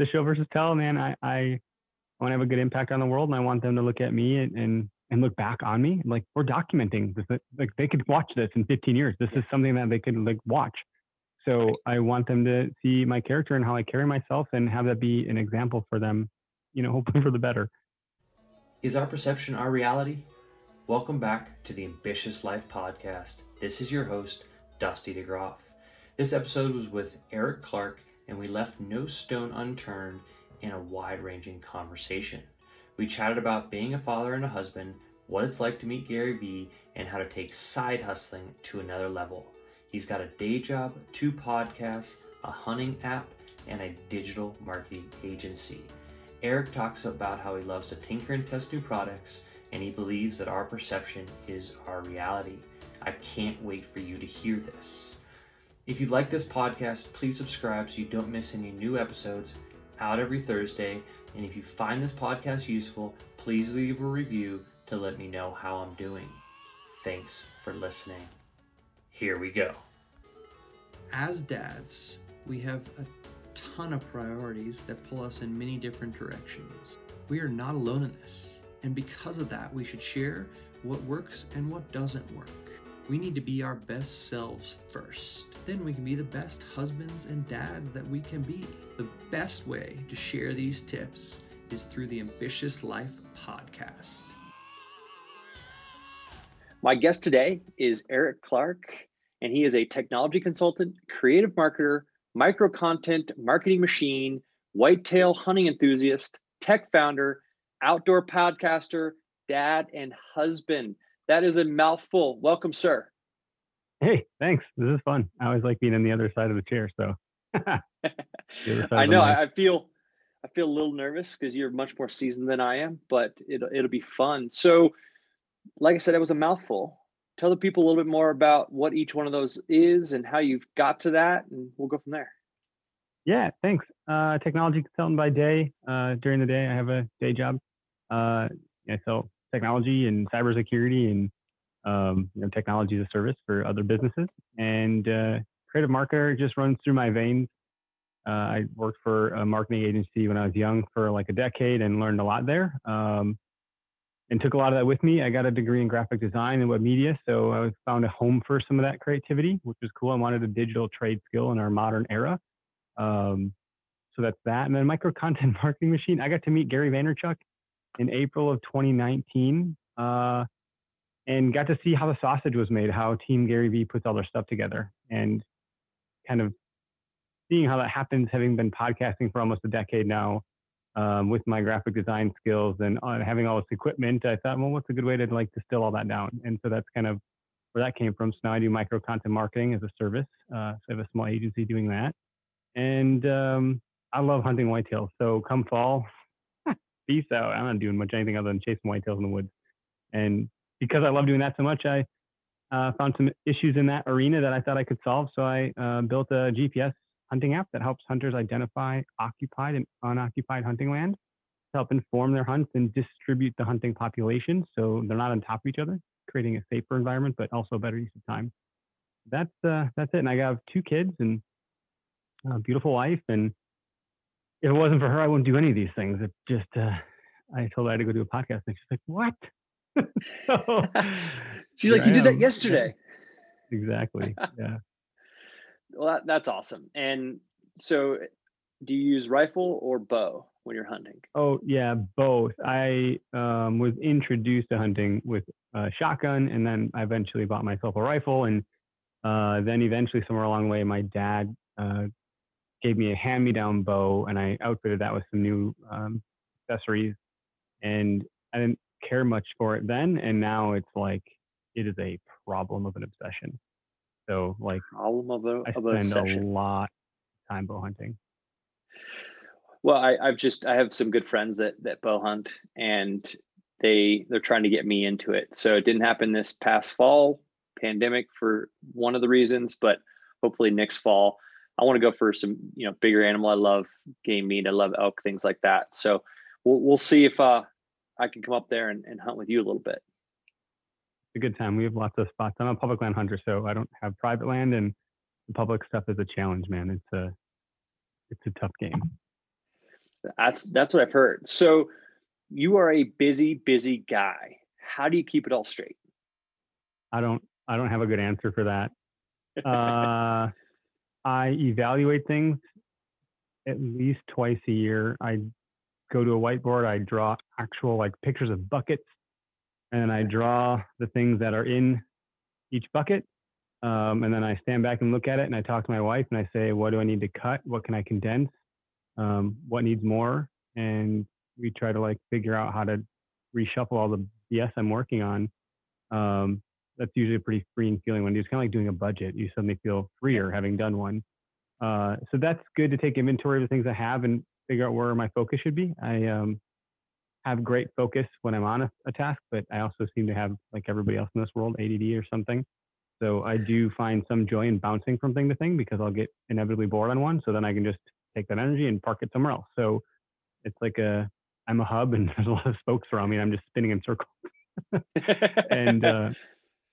the show versus tell, man. I I want to have a good impact on the world, and I want them to look at me and and, and look back on me. Like we're documenting this. Like they could watch this in 15 years. This yes. is something that they could like watch. So I want them to see my character and how I carry myself, and have that be an example for them. You know, hoping for the better. Is our perception our reality? Welcome back to the Ambitious Life podcast. This is your host, Dusty DeGroff. This episode was with Eric Clark, and we left no stone unturned in a wide ranging conversation. We chatted about being a father and a husband, what it's like to meet Gary Vee, and how to take side hustling to another level. He's got a day job, two podcasts, a hunting app, and a digital marketing agency. Eric talks about how he loves to tinker and test new products, and he believes that our perception is our reality. I can't wait for you to hear this. If you like this podcast, please subscribe so you don't miss any new episodes out every Thursday. And if you find this podcast useful, please leave a review to let me know how I'm doing. Thanks for listening. Here we go. As dads, we have a ton of priorities that pull us in many different directions. We are not alone in this. And because of that, we should share what works and what doesn't work. We need to be our best selves first. Then we can be the best husbands and dads that we can be. The best way to share these tips is through the Ambitious Life podcast. My guest today is Eric Clark, and he is a technology consultant, creative marketer, micro content marketing machine, whitetail hunting enthusiast, tech founder, outdoor podcaster, dad, and husband. That is a mouthful. Welcome, sir. Hey, thanks. This is fun. I always like being on the other side of the chair. So I know I feel I feel a little nervous because you're much more seasoned than I am, but it'll it'll be fun. So, like I said, it was a mouthful. Tell the people a little bit more about what each one of those is and how you've got to that, and we'll go from there. Yeah, thanks. Uh, technology consultant by day. Uh, during the day, I have a day job. Uh, yeah, so technology and cybersecurity and um, you know, technology as a service for other businesses. And uh, creative marketer just runs through my veins. Uh, I worked for a marketing agency when I was young for like a decade and learned a lot there. Um, and took a lot of that with me. I got a degree in graphic design and web media, so I found a home for some of that creativity, which was cool. I wanted a digital trade skill in our modern era. Um, so that's that. And then micro content marketing machine. I got to meet Gary Vaynerchuk in April of 2019 uh, and got to see how the sausage was made, how Team Gary Vee puts all their stuff together, and kind of seeing how that happens, having been podcasting for almost a decade now. Um, with my graphic design skills and uh, having all this equipment, I thought, well, what's a good way to like distill all that down? And so that's kind of where that came from. So now I do micro content marketing as a service. Uh, so I have a small agency doing that, and um, I love hunting whitetails. So come fall, peace out. I'm not doing much anything other than chasing whitetails in the woods. And because I love doing that so much, I uh, found some issues in that arena that I thought I could solve. So I uh, built a GPS hunting app that helps hunters identify occupied and unoccupied hunting land to help inform their hunts and distribute the hunting population so they're not on top of each other, creating a safer environment, but also a better use of time. That's uh, that's it. And I have two kids and a beautiful wife and if it wasn't for her, I wouldn't do any of these things. It just, uh, I told her I had to go do a podcast, and she's like, "What?" So, she's like, "You did that yesterday." Exactly. Yeah. well, that, that's awesome. And so, do you use rifle or bow when you're hunting? Oh yeah, both. I um, was introduced to hunting with a shotgun, and then I eventually bought myself a rifle, and uh, then eventually somewhere along the way, my dad uh, gave me a hand-me-down bow, and I outfitted that with some new um, accessories. And I didn't care much for it then, and now it's like it is a problem of an obsession. So like problem of a, I of spend obsession. a lot of time bow hunting. Well, I, I've just I have some good friends that that bow hunt, and they they're trying to get me into it. So it didn't happen this past fall, pandemic for one of the reasons, but hopefully next fall I want to go for some, you know, bigger animal. I love game meat. I love elk, things like that. So we'll we'll see if uh, I can come up there and, and hunt with you a little bit. It's a good time. We have lots of spots. I'm a public land hunter, so I don't have private land, and the public stuff is a challenge, man. It's a it's a tough game. That's that's what I've heard. So you are a busy, busy guy. How do you keep it all straight? I don't I don't have a good answer for that. Uh, I evaluate things at least twice a year. I go to a whiteboard. I draw actual like pictures of buckets, and I draw the things that are in each bucket. Um, and then I stand back and look at it, and I talk to my wife, and I say, "What do I need to cut? What can I condense? Um, what needs more?" And we try to like figure out how to reshuffle all the BS I'm working on. Um, that's usually a pretty freeing feeling when you're kind of like doing a budget. You suddenly feel freer having done one. Uh, so that's good to take inventory of the things I have and figure out where my focus should be. I um, have great focus when I'm on a, a, task, but I also seem to have, like everybody else in this world, ADD or something. So I do find some joy in bouncing from thing to thing because I'll get inevitably bored on one. So then I can just take that energy and park it somewhere else. So it's like a, I'm a hub and there's a lot of spokes around me and I'm just spinning in circles. and, uh,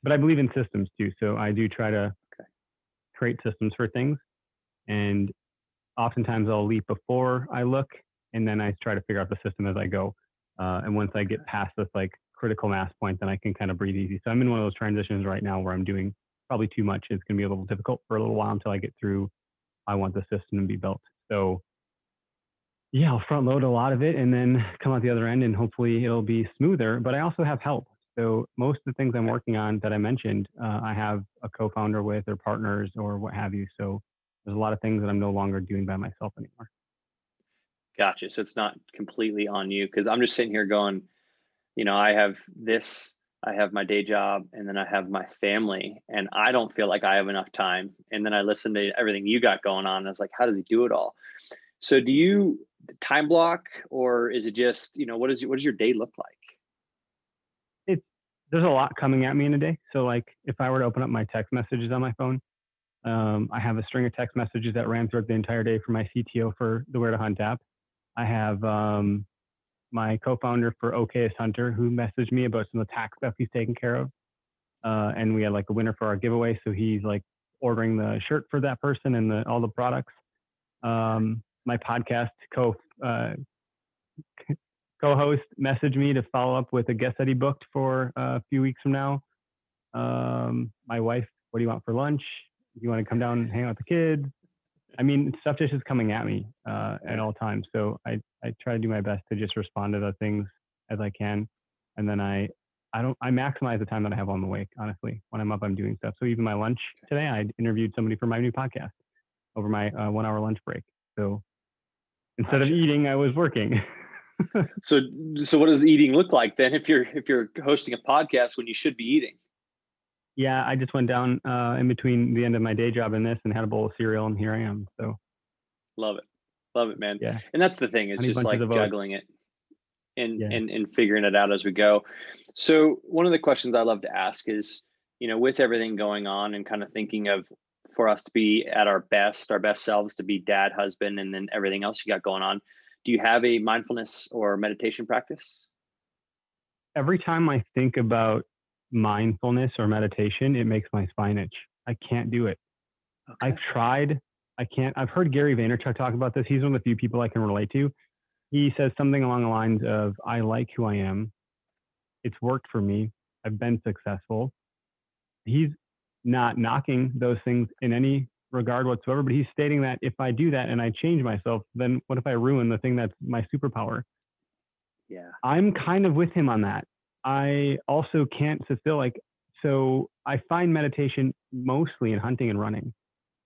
but I believe in systems too. So I do try to create systems for things. And oftentimes I'll leap before I look and then I try to figure out the system as I go. Uh, and once I get past this like critical mass point, then I can kind of breathe easy. So I'm in one of those transitions right now where I'm doing probably too much. It's going to be a little difficult for a little while until I get through. I want the system to be built. So yeah, I'll front load a lot of it and then come out the other end and hopefully it'll be smoother. But I also have help. So most of the things I'm working on that I mentioned, uh, I have a co-founder with or partners or what have you. So there's a lot of things that I'm no longer doing by myself anymore. Gotcha. So it's not completely on you because I'm just sitting here going, you know, I have this, I have my day job, and then I have my family, and I don't feel like I have enough time. And then I listen to everything you got going on. And was like, how does he do it all? So do you time block, or is it just, you know, what is what does your day look like? It's there's a lot coming at me in a day. So like if I were to open up my text messages on my phone, um, I have a string of text messages that ran throughout the entire day for my CTO for the Where to Hunt app. I have um, my co-founder for Okayest Hunter who messaged me about some of the tax stuff he's taking care of. Uh, and we had like a winner for our giveaway. So he's like ordering the shirt for that person and the, all the products. Um, my podcast co uh, co-host messaged me to follow up with a guest that he booked for a few weeks from now. Um, my wife, what do you want for lunch? You want to come down and hang out with the kids? I mean, stuff just is coming at me uh, at all times. So I, I try to do my best to just respond to the things as I can. And then I, I don't, I maximize the time that I have on the wake, honestly. When I'm up, I'm doing stuff. So even my lunch today, I interviewed somebody for my new podcast over my uh, one hour lunch break. So instead gotcha. of eating, I was working. so, so what does eating look like then? If you're, if you're hosting a podcast when you should be eating? Yeah, I just went down uh, in between the end of my day job and this and had a bowl of cereal, and here I am. So, love it, love it, man. Yeah, and that's the thing is just like juggling it and yeah. and and figuring it out as we go. So, one of the questions I love to ask is, you know, with everything going on and kind of thinking of for us to be at our best, our best selves, to be dad, husband, and then everything else you got going on. Do you have a mindfulness or meditation practice? Every time I think about mindfulness or meditation, it makes my spine itch. I can't do it. Okay. I've tried. I can't. I've heard Gary Vaynerchuk talk about this. He's one of the few people I can relate to. He says something along the lines of, I like who I am. It's worked for me. I've been successful. He's not knocking those things in any regard whatsoever, but he's stating that if I do that and I change myself, then what if I ruin the thing that's my superpower? Yeah. I'm kind of with him on that. I also can't fulfill like so I find meditation mostly in hunting and running.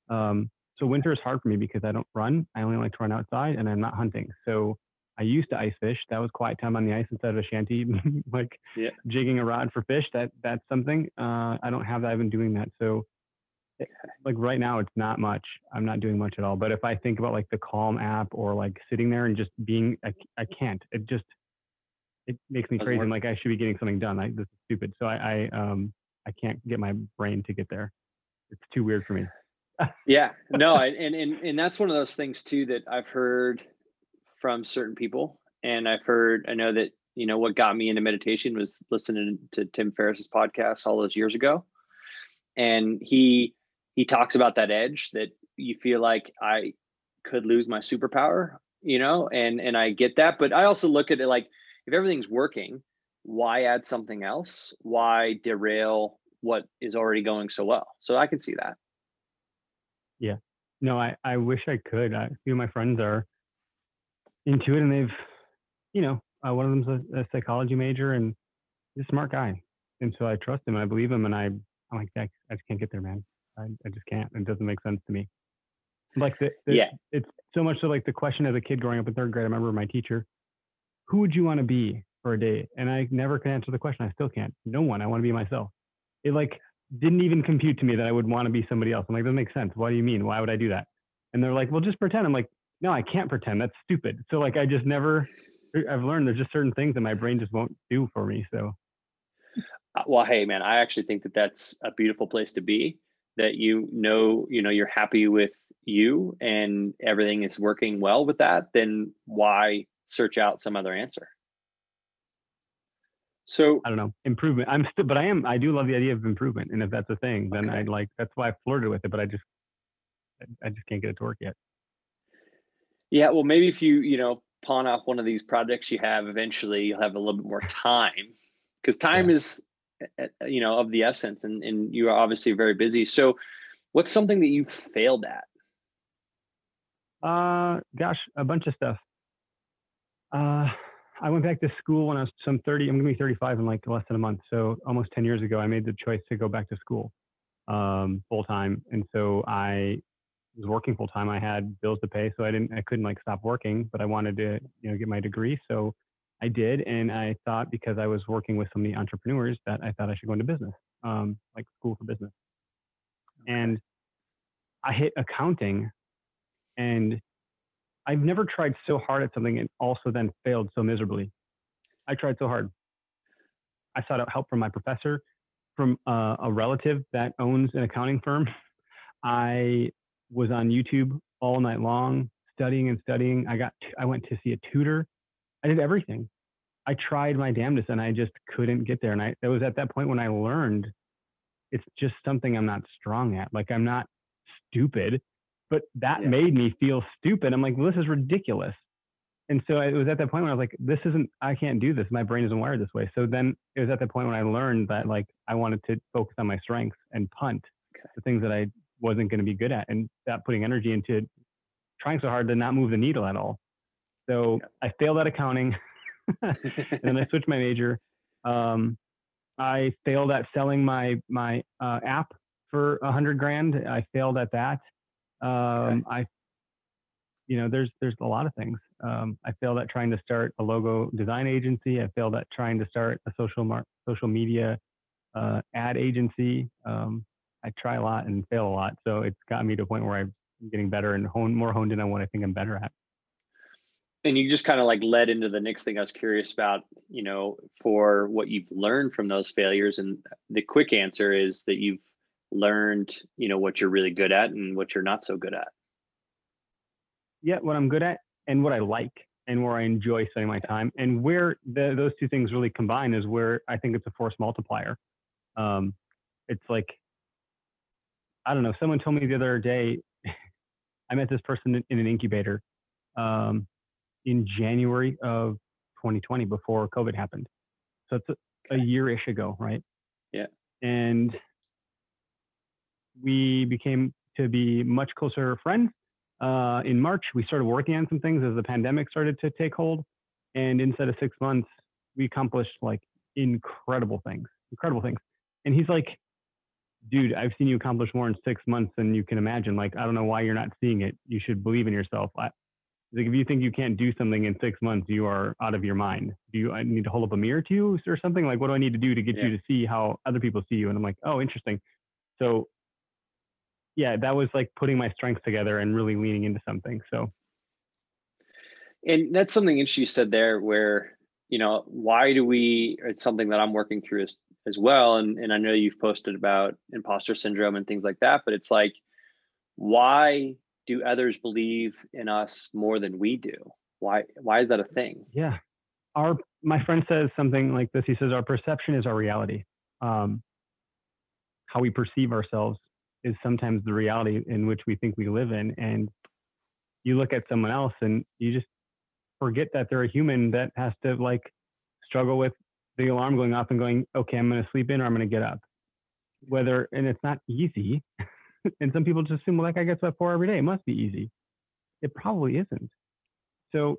Um, so winter is hard for me because I don't run. I only like to run outside and I'm not hunting. So I used to ice fish. That was quiet time on the ice instead of a shanty, like yeah. jigging a rod for fish. That that's something. Uh, I don't have that. I've been doing that. So it, like right now, it's not much. I'm not doing much at all. But if I think about like the Calm app or like sitting there and just being, I, I can't. It just it makes me crazy. I'm like, I should be getting something done. I, this is stupid. So I, I, um, I can't get my brain to get there. It's too weird for me. yeah, no, and, and, and that's one of those things too, that I've heard from certain people. And I've heard, I know that, you know, what got me into meditation was listening to Tim Ferriss's podcast all those years ago. And he, he talks about that edge that you feel like I could lose my superpower you know, and and I get that, but I also look at it like if everything's working, why add something else? Why derail what is already going so well? So I can see that. Yeah. No, I, I wish I could. I, a few of my friends are into it and they've, you know, uh, one of them's a, a, psychology major and he's a smart guy. And so I trust him and I believe him and I, I'm like, I, I just can't get there, man. I, I just can't. It doesn't make sense to me. Like the, the, yeah, it's so much so like the question as a kid growing up in third grade. I remember my teacher, who would you want to be for a date? And I never could answer the question. I still can't. No one. I want to be myself. It like didn't even compute to me that I would want to be somebody else. I'm like, that makes sense. What do you mean? Why would I do that? And they're like, well, just pretend. I'm like, no, I can't pretend. That's stupid. So like, I just never. I've learned there's just certain things that my brain just won't do for me. So. Uh, well, hey, man, I actually think that that's a beautiful place to be. That you know, you know, you're happy with you and everything is working well with that. Then why search out some other answer? So I don't know improvement. I'm still, but I am. I do love the idea of improvement, and if that's a thing, then okay. I like. That's why I flirted with it, but I just, I just can't get it to work yet. Yeah, well, maybe if you you know pawn off one of these projects you have, eventually you'll have a little bit more time, because time yeah. is, eh, eh, you know, of the essence, and and you are obviously very busy. So, what's something that you failed at? Uh, gosh, a bunch of stuff. Uh I went back to school when I was some 30. I'm gonna be 35 in like less than a month. So almost 10 years ago, I made the choice to go back to school um, full time, and so I was working full time. I had bills to pay, so I didn't, I couldn't like stop working, but I wanted to, you know, get my degree. So I did, and I thought because I was working with so many entrepreneurs that I thought I should go into business, um, like school for business. And I hit accounting, and I've never tried so hard at something and also then failed so miserably. I tried so hard. I sought out help from my professor, from uh, a relative that owns an accounting firm. I was on YouTube all night long, studying and studying. I got, I went to see a tutor. I did everything. I tried my damnedest and I just couldn't get there. And I, it was at that point when I learned it's just something I'm not strong at. Like I'm not stupid but that yeah. made me feel stupid. I'm like, well, this is ridiculous. And so it was at that point when I was like, this isn't, I can't do this. My brain isn't wired this way. So then it was at that point when I learned that like I wanted to focus on my strengths and punt okay. the things that I wasn't going to be good at and stop putting energy into trying so hard to not move the needle at all. So. I failed at accounting and then I switched my major. Um, I failed at selling my, my uh, app for a hundred grand. I failed at that. Um, okay. I, you know, there's there's a lot of things. Um, I failed at trying to start a logo design agency. I failed at trying to start a social mar- social media uh, ad agency. Um, I try a lot and fail a lot, so it's gotten me to a point where I'm getting better and hone, more honed in on what I think I'm better at. And you just kind of like led into the next thing I was curious about, you know, for what you've learned from those failures. And the quick answer is that you've learned you know what you're really good at and what you're not so good at? Yeah what i'm good at and what i like and where i enjoy spending my time and where the, those two things really combine is where i think it's a force multiplier. Um, it's like i don't know someone told me the other day i met this person in an incubator um, in january of 2020 before covid happened. So it's a, a year-ish ago right? Yeah. And we became to be much closer friends. Uh, in March, we started working on some things as the pandemic started to take hold. And inside of six months, we accomplished like incredible things, incredible things. And he's like, dude, I've seen you accomplish more in six months than you can imagine. Like, I don't know why you're not seeing it. You should believe in yourself. I, like, if you think you can't do something in six months, you are out of your mind. Do you I need to hold up a mirror to you or something? Like, what do I need to do to get yeah. you to see how other people see you? And I'm like, oh, interesting. So yeah, that was like putting my strengths together and really leaning into something. So, and that's something interesting you said there, where you know why do we? It's something that I'm working through as as well, and and I know you've posted about imposter syndrome and things like that, but it's like, why do others believe in us more than we do? Why why is that a thing? Yeah, our my friend says something like this. He says our perception is our reality. Um, how we perceive ourselves is sometimes the reality in which we think we live in. And you look at someone else and you just forget that they're a human that has to like struggle with the alarm going off and going, okay, I'm going to sleep in or I'm going to get up. Whether, and it's not easy. and some people just assume, well, like I get up for every day. It must be easy. It probably isn't. So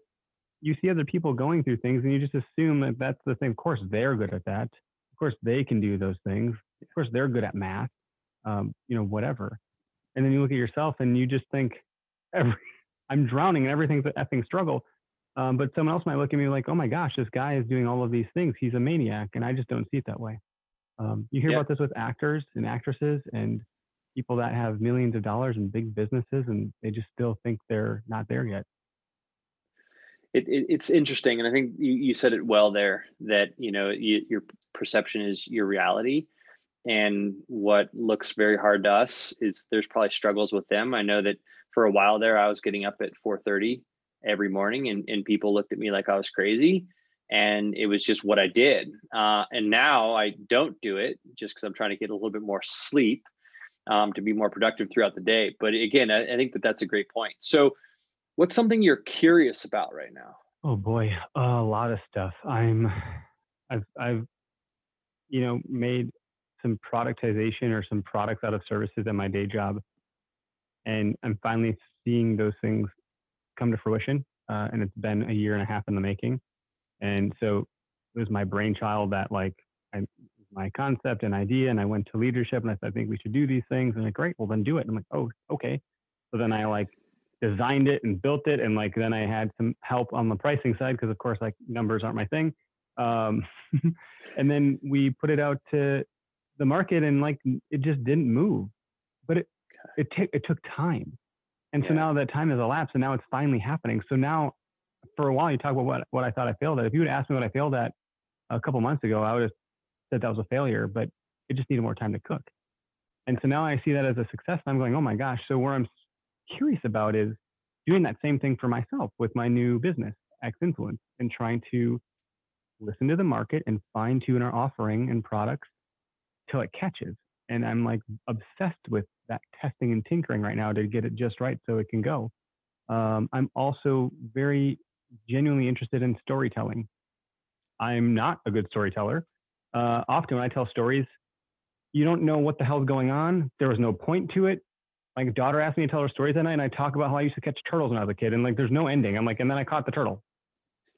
you see other people going through things and you just assume that that's the thing. Of course, they're good at that. Of course, they can do those things. Of course, they're good at math, um, you know, whatever. And then you look at yourself and you just think, every, I'm drowning and everything's an effing struggle. Um, but someone else might look at me like, oh my gosh, this guy is doing all of these things. He's a maniac. And I just don't see it that way. Um, you hear yeah. about this with actors and actresses and people that have millions of dollars and big businesses and they just still think they're not there yet. It, it, it's interesting. And I think you, you said it well there that, you know, you, your perception is your reality. And what looks very hard to us is there's probably struggles with them. I know that for a while there, I was getting up at 4:30 every morning, and and people looked at me like I was crazy, and it was just what I did. Uh, and now I don't do it just because I'm trying to get a little bit more sleep um, to be more productive throughout the day. But again, I, I think that that's a great point. So, what's something you're curious about right now? Oh boy, a lot of stuff. I'm, I've, I've, you know, made some productization or some products out of services at my day job and I'm finally seeing those things come to fruition. Uh, and it's been a year and a half in the making. And so it was my brainchild that like I, my concept and idea, and I went to leadership and I said, I think we should do these things. And like, great, well then do it. And I'm like, oh, okay. So then I like designed it and built it, and like then I had some help on the pricing side because of course like numbers aren't my thing. Um, and then we put it out to the market, and like it just didn't move. But it it, t- it took time. And yeah. so now that time has elapsed and now it's finally happening. So now for a while you talk about what, what I thought I failed at. If you would ask me what I failed at a couple months ago, I would have said that was a failure, but it just needed more time to cook. And so now I see that as a success. And I'm going, oh my gosh. So where I'm curious about is doing that same thing for myself with my new business, X Influence, and trying to listen to the market and fine tune our offering and products till it catches. And I'm like obsessed with that testing and tinkering right now to get it just right so it can go. Um, I'm also very genuinely interested in storytelling. I'm not a good storyteller. Uh, often when I tell stories, you don't know what the hell's going on. There was no point to it. My daughter asked me to tell her stories that night, and I talk about how I used to catch turtles when I was a kid, and like there's no ending. I'm like, and then I caught the turtle,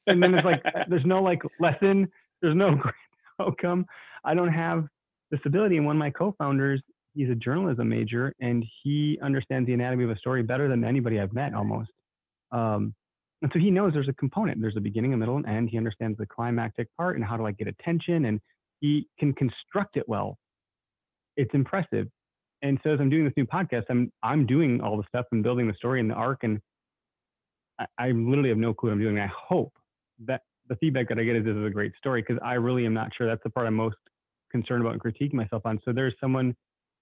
and then it's like there's no like lesson. There's no great outcome. I don't have this ability. And one of my co-founders he's a journalism major and he understands the anatomy of a story better than anybody I've met almost. Um, and so he knows there's a component. There's a beginning, a middle, and end. He understands the climactic part and how to like get attention, and he can construct it well. It's impressive. And so as I'm doing this new podcast, I'm I'm doing all the stuff and building the story and the arc, and I, I literally have no clue what I'm doing. I hope that the feedback that I get is this is a great story because I really am not sure. That's the part I'm most concerned about and critiquing myself on. So there's someone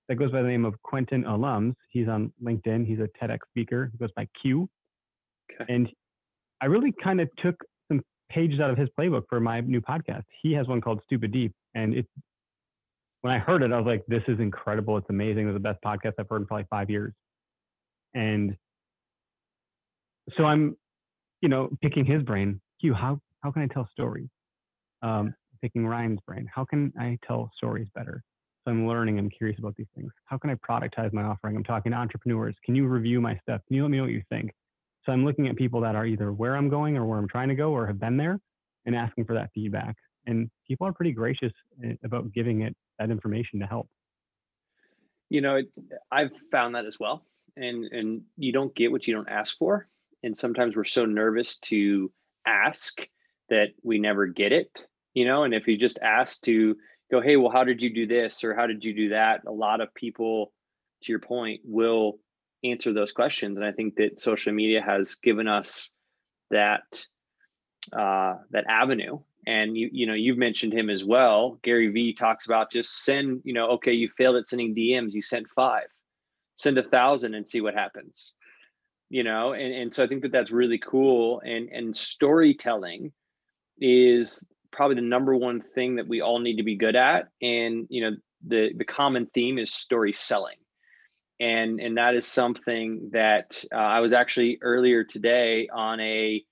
that goes by the name of Quentin Allums. He's on LinkedIn. He's a TEDx speaker. He goes by Q. Okay. And I really kind of took some pages out of his playbook for my new podcast. He has one called Stupid Deep. And it, when I heard it, I was like, this is incredible. It's amazing. It's the best podcast I've heard in probably five years. And so I'm, you know, picking his brain. Q, how, how can I tell stories? Um, picking Ryan's brain. How can I tell stories better? So I'm learning. I'm curious about these things. How can I productize my offering? I'm talking to entrepreneurs. Can you review my stuff? Can you let me know what you think? So I'm looking at people that are either where I'm going or where I'm trying to go or have been there and asking for that feedback. And people are pretty gracious eh, about giving it that information to help. You know, I've found that as well. And and you don't get what you don't ask for. And sometimes we're so nervous to ask that we never get it. You know, and if you just ask to go, hey, well, how did you do this or how did you do that? A lot of people, to your point, will answer those questions, and I think that social media has given us that uh, that avenue. And you you know you've mentioned him as well. Gary Vee talks about just send you know okay you failed at sending DMs, you sent five, send a thousand and see what happens. You know, and and so I think that that's really cool. And and storytelling is probably the number one thing that we all need to be good at and you know the the common theme is story selling and and that is something that uh, I was actually earlier today on a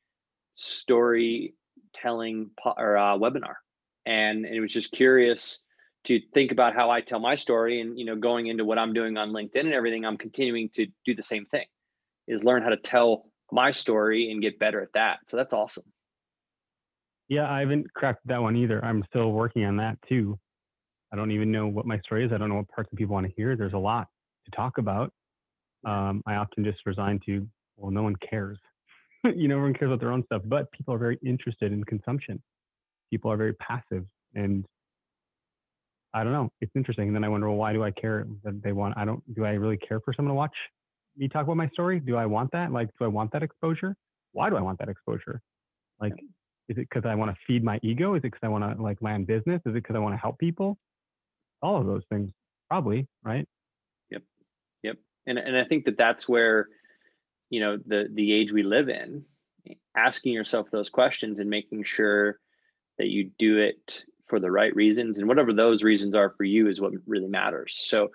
storytelling po- or uh, webinar, and it was just curious to think about how I tell my story, and you know, going into what I'm doing on LinkedIn and everything, I'm continuing to do the same thing, is learn how to tell my story and get better at that. So that's awesome. Yeah, I haven't cracked that one either. I'm still working on that too. I don't even know what my story is. I don't know what parts of people want to hear. There's a lot to talk about. Um, I often just resign to, well, no one cares. you know, everyone cares about their own stuff, but people are very interested in consumption. People are very passive, and I don't know. It's interesting. And then I wonder, well, why do I care that they want? I don't. Do I really care for someone to watch me talk about my story? Do I want that? Like, do I want that exposure? Why do I want that exposure? Like, is it because I want to feed my ego? Is it because I want to like land business? Is it because I want to help people? All of those things, probably, right? Yep, yep. And and I think that that's where, you know, the the age we live in, asking yourself those questions and making sure that you do it for the right reasons and whatever those reasons are for you is what really matters. So,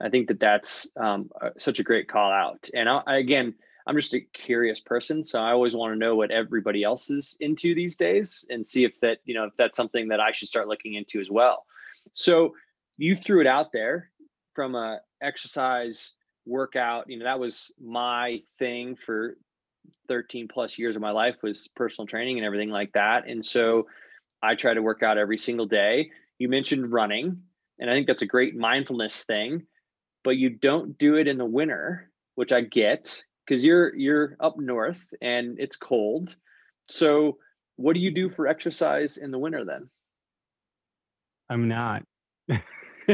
I think that that's um, such a great call out. And I, again, I'm just a curious person, so I always want to know what everybody else is into these days and see if that, you know, if that's something that I should start looking into as well. So you threw it out there from a exercise workout, you know, that was my thing for 13 plus years of my life was personal training and everything like that. And so I try to work out every single day. You mentioned running, and I think that's a great mindfulness thing, but you don't do it in the winter, which I get because you're you're up north and it's cold. So what do you do for exercise in the winter then? I'm not.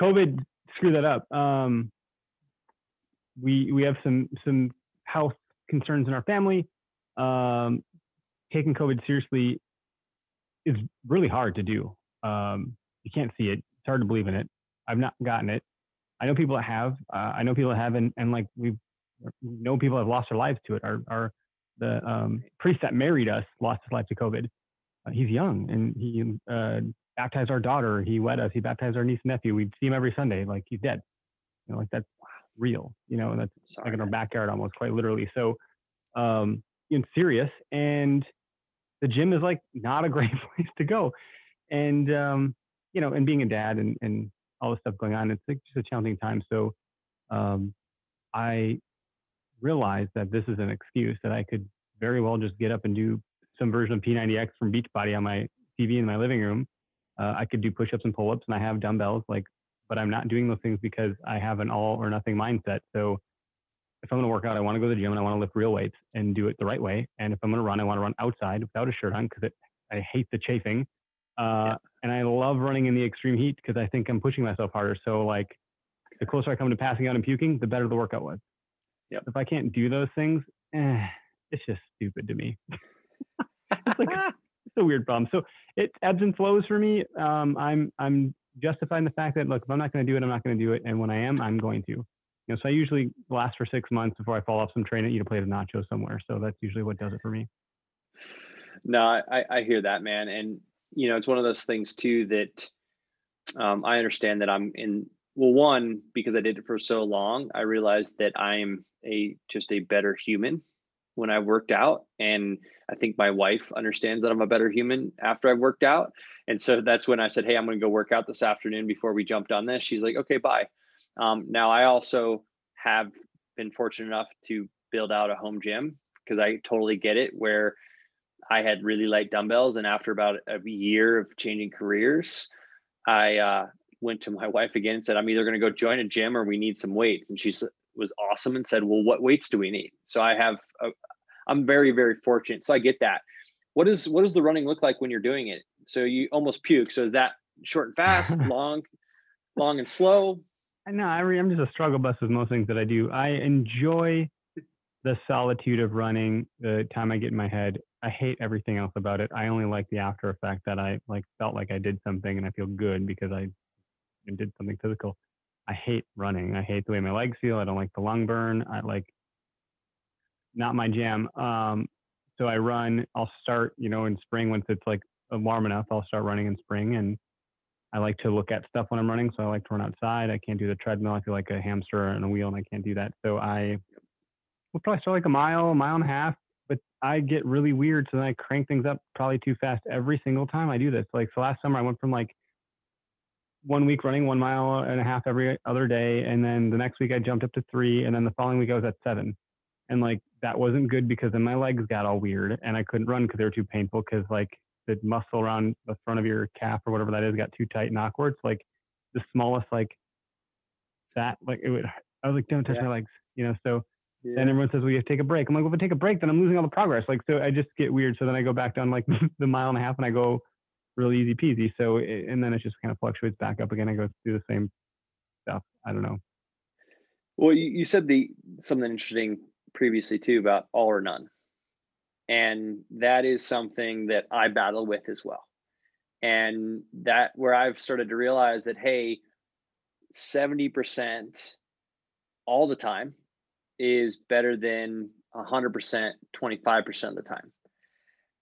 COVID screwed that up. Um, we we have some some health concerns in our family. Um, taking COVID seriously is really hard to do. Um, you can't see it. It's hard to believe in it. I've not gotten it. I know people that have. Uh, I know people that have, and, and like we've know people have lost their lives to it. Our our the um, priest that married us lost his life to COVID. Uh, he's young, and he uh, baptized our daughter. He wed us. He baptized our niece and nephew. We'd see him every Sunday. Like he's dead. You know, like that's real. You know, and that's Sorry, like in our backyard almost, quite literally. So, um, it's serious, and the gym is like not a great place to go. And um, you know, and being a dad and and all the stuff going on, it's like just a challenging time. So um, I realized that this is an excuse that I could very well just get up and do some version of P90X from Beachbody on my TV in my living room. Uh, I could do push-ups and pull-ups, and I have dumbbells. Like, but I'm not doing those things because I have an all or nothing mindset. So if I'm going to work out, I want to go to the gym and I want to lift real weights and do it the right way. And if I'm going to run, I want to run outside without a shirt on because I hate the chafing. Uh, yeah. And I love running in the extreme heat because I think I'm pushing myself harder. So like the closer I come to passing out and puking, the better the workout was. Yep. If I can't do those things, eh, it's just stupid to me. it's like it's a weird problem. So it ebbs and flows for me. Um, I'm I'm justifying the fact that look, if I'm not going to do it, I'm not going to do it, and when I am, I'm going to. You know, so I usually last for six months before I fall off some train and eat a plate of nachos somewhere. So that's usually what does it for me. No, I, I hear that, man, and you know, it's one of those things too that um, I understand that I'm in. Well, one because I did it for so long, I realized that I'm a just a better human when I worked out, and I think my wife understands that I'm a better human after I've worked out. And so that's when I said, "Hey, I'm going to go work out this afternoon." Before we jumped on this, she's like, "Okay, bye." Um, now I also have been fortunate enough to build out a home gym because I totally get it where I had really light dumbbells, and after about a year of changing careers, I uh, went to my wife again and said, "I'm either going to go join a gym or we need some weights." And she was awesome and said, "Well, what weights do we need?" So I have, a, I'm very very fortunate. So I get that. What is what does the running look like when you're doing it? So you almost puke. So is that short and fast, long, long and slow? No, I re- I am just a struggle bus with most things that I do. I enjoy the solitude of running, the time I get in my head. I hate everything else about it. I only like the after effect that I like felt like I did something and I feel good because I did something physical. I hate running. I hate the way my legs feel. I don't like the lung burn. I like not my jam. Um, so I run. I'll start, you know, in spring once it's like warm enough. I'll start running in spring, and I like to look at stuff when I'm running, so I like to run outside. I can't do the treadmill. I feel like a hamster on a wheel, and I can't do that. So I will probably start like a mile, a mile and a half, but I get really weird, so then I crank things up probably too fast every single time I do this. Like so last summer, I went from like one week running one mile and a half every other day, and then the next week I jumped up to three, and then the following week I was at seven, and like that wasn't good because then my legs got all weird and I couldn't run because they were too painful because like the muscle around the front of your calf or whatever that is got too tight and awkward. It's like the smallest like fat like it would. I was like, don't touch Yeah. my legs, you know. So Yeah. then everyone says, well, you have to take a break. I'm like, well, if I take a break, then I'm losing all the progress. Like, so I just get weird. So then I go back down like the mile and a half and I go really easy peasy. So, it, and then it just kind of fluctuates back up again. I go through the same stuff. I don't know. Well, you, you said the something interesting previously too about all or none. And that is something that I battle with as well. And that where I've started to realize that hey, 70% all the time is better than 100% 25% of the time.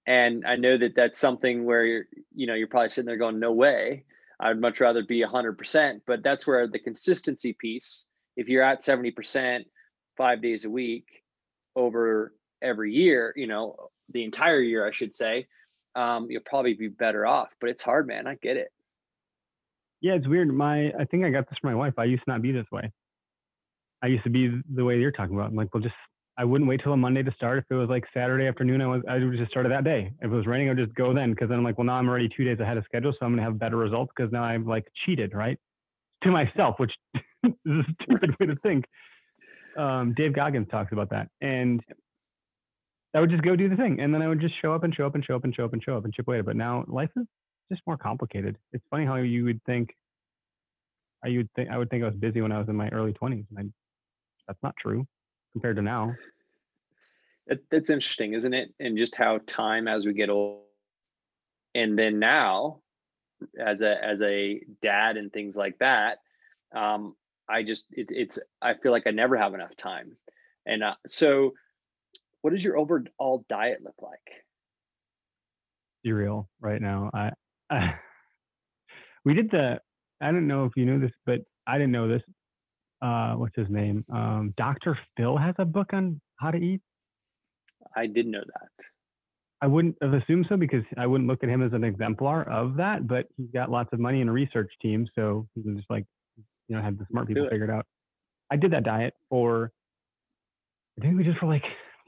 And I know that that's something where you're, you know, you're probably sitting there going, no way. I'd much rather be 100%. But that's where the consistency piece if you're at 70% five days a week over every year, you know, the entire year, I should say, um, you'll probably be better off. But it's hard, man. I get it. Yeah, it's weird. My, I think I got this from my wife. I used to not be this way. I used to be the way you're talking about. I'm like, well, just I wouldn't wait till a Monday to start. If it was like Saturday afternoon, I was I would just start it that day. If it was raining, I would just go then because then I'm like, well, now I'm already two days ahead of schedule, so I'm gonna have better results because now I've like cheated, right? To myself, which is a stupid way to think. Um, Dave Goggins talks about that, and I would just go do the thing, and then I would just show up and show up and show up and show up and show up and chip away. But now life is just more complicated. It's funny how you would think. I would think I would think I was busy when I was in my early 20s, and I, that's not true compared to now. It, that's interesting, isn't it? And just how time as we get old, and then now, as a as a dad and things like that, um, I just it, it's I feel like I never have enough time, and uh, so, what does your overall diet look like? Cereal right now. I, I we did the. I don't know if you knew this, but I didn't know this. Uh, what's his name? Um, Dr. Phil has a book on how to eat. I didn't know that. I wouldn't have assumed so because I wouldn't look at him as an exemplar of that, but he's got lots of money and a research team. So he's just like, you know, had the smart Let's people it. figured out. I did that diet for, I think we did for like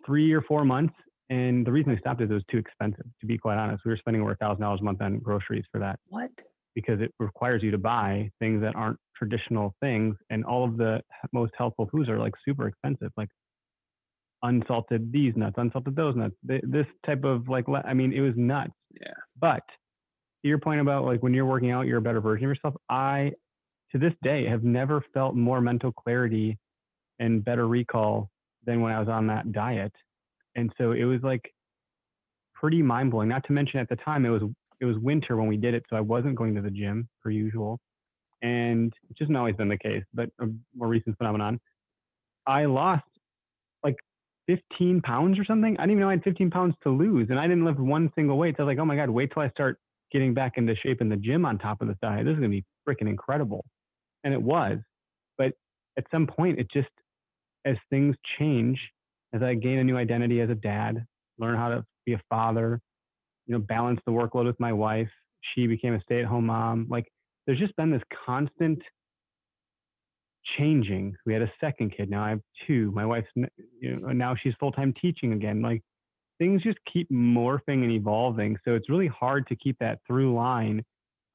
three or four months. And the reason we stopped is it was too expensive, to be quite honest. We were spending over a thousand dollars a month on groceries for that What? Because it requires you to buy things that aren't traditional things. And all of the most helpful foods are like super expensive, like unsalted these nuts, unsalted those nuts, this type of like, I mean, it was nuts. Yeah. But to your point about like when you're working out, you're a better version of yourself. I, to this day, have never felt more mental clarity and better recall than when I was on that diet. And so it was like pretty mind blowing. Not to mention at the time it was it was winter when we did it, so I wasn't going to the gym per usual, and which hasn't always been the case, but a more recent phenomenon. I lost like 15 pounds or something. I didn't even know I had 15 pounds to lose, and I didn't lift one single weight. So I was like, oh my god, wait till I start getting back into shape in the gym on top of this diet. This is gonna be freaking incredible, and it was. But at some point, it just as things change, as I gain a new identity as a dad, learn how to be a father, you know, balance the workload with my wife. She became a stay-at-home mom. Like there's just been this constant changing. We had a second kid. Now I have two. My wife's, you know, now she's full-time teaching again. Like things just keep morphing and evolving. So it's really hard to keep that through line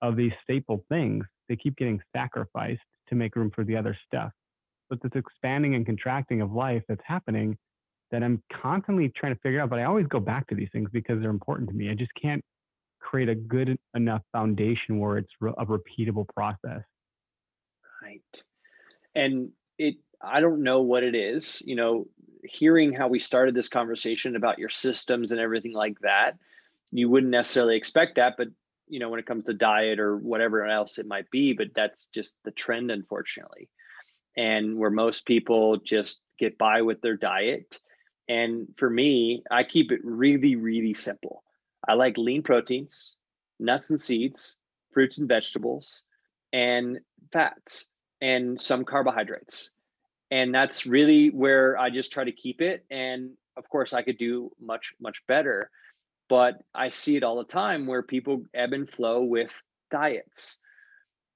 of these staple things. They keep getting sacrificed to make room for the other stuff. But this expanding and contracting of life that's happening that I'm constantly trying to figure out, but I always go back to these things because they're important to me. I just can't create a good enough foundation where it's a repeatable process. Right. And it, I don't know what it is, you know, hearing how we started this conversation about your systems and everything like that, you wouldn't necessarily expect that, but you know, when it comes to diet or whatever else it might be, but that's just the trend, unfortunately. And where most people just get by with their diet. And for me, I keep it really, really simple. I like lean proteins, nuts and seeds, fruits and vegetables, and fats, and some carbohydrates. And that's really where I just try to keep it. And of course, I could do much, much better. But I see it all the time where people ebb and flow with diets,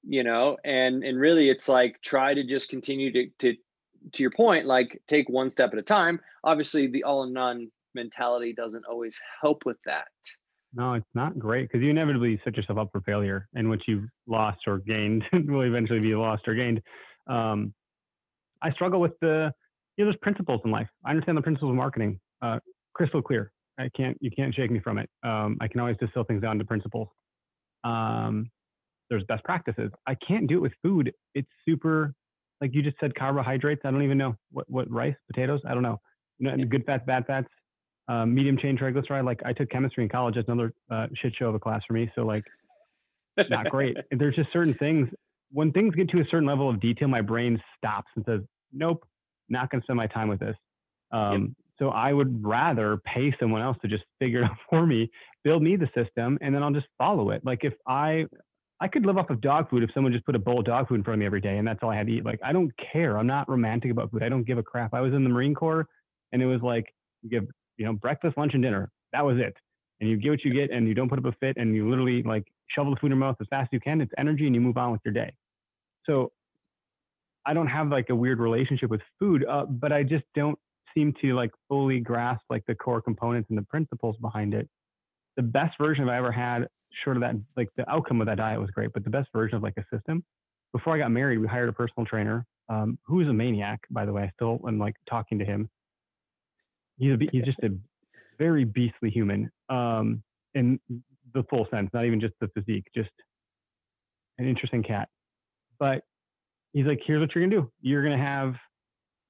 you know, and and really it's like try to just continue to to to your point, like take one step at a time. Obviously, the all in none mentality doesn't always help with that. No, it's not great because you inevitably set yourself up for failure, and what you've lost or gained will eventually be lost or gained. Um, I struggle with the, you know, there's principles in life. I understand the principles of marketing, uh, crystal clear. I can't, you can't shake me from it. Um, I can always distill things down to principles. Um, there's best practices. I can't do it with food. It's super, like you just said, carbohydrates. I don't even know what, what rice, potatoes. I don't know. You know good fats, bad fats, um, medium chain triglyceride. Like I took chemistry in college. That's another uh, shit show of a class for me. So like, not great. There's just certain things. When things get to a certain level of detail, my brain stops and says, "Nope, not going to spend my time with this." Um, yep. So I would rather pay someone else to just figure it out for me, build me the system, and then I'll just follow it. Like if I I could live off of dog food if someone just put a bowl of dog food in front of me every day and that's all I had to eat. Like I don't care. I'm not romantic about food. I don't give a crap. I was in the Marine Corps and it was like you give, you know, breakfast, lunch, and dinner. That was it. And you get what you get and you don't put up a fit and you literally like shovel the food in your mouth as fast as you can. It's energy and you move on with your day. So I don't have like a weird relationship with food, uh, but I just don't seem to like fully grasp like the core components and the principles behind it. The best version I've ever had, short of that, like the outcome of that diet was great, but the best version of like a system. Before I got married, we hired a personal trainer um, who is a maniac, by the way. I still am like talking to him. He's a, he's just a very beastly human um, in the full sense, not even just the physique, just an interesting cat. But he's like, here's what you're gonna do. You're gonna have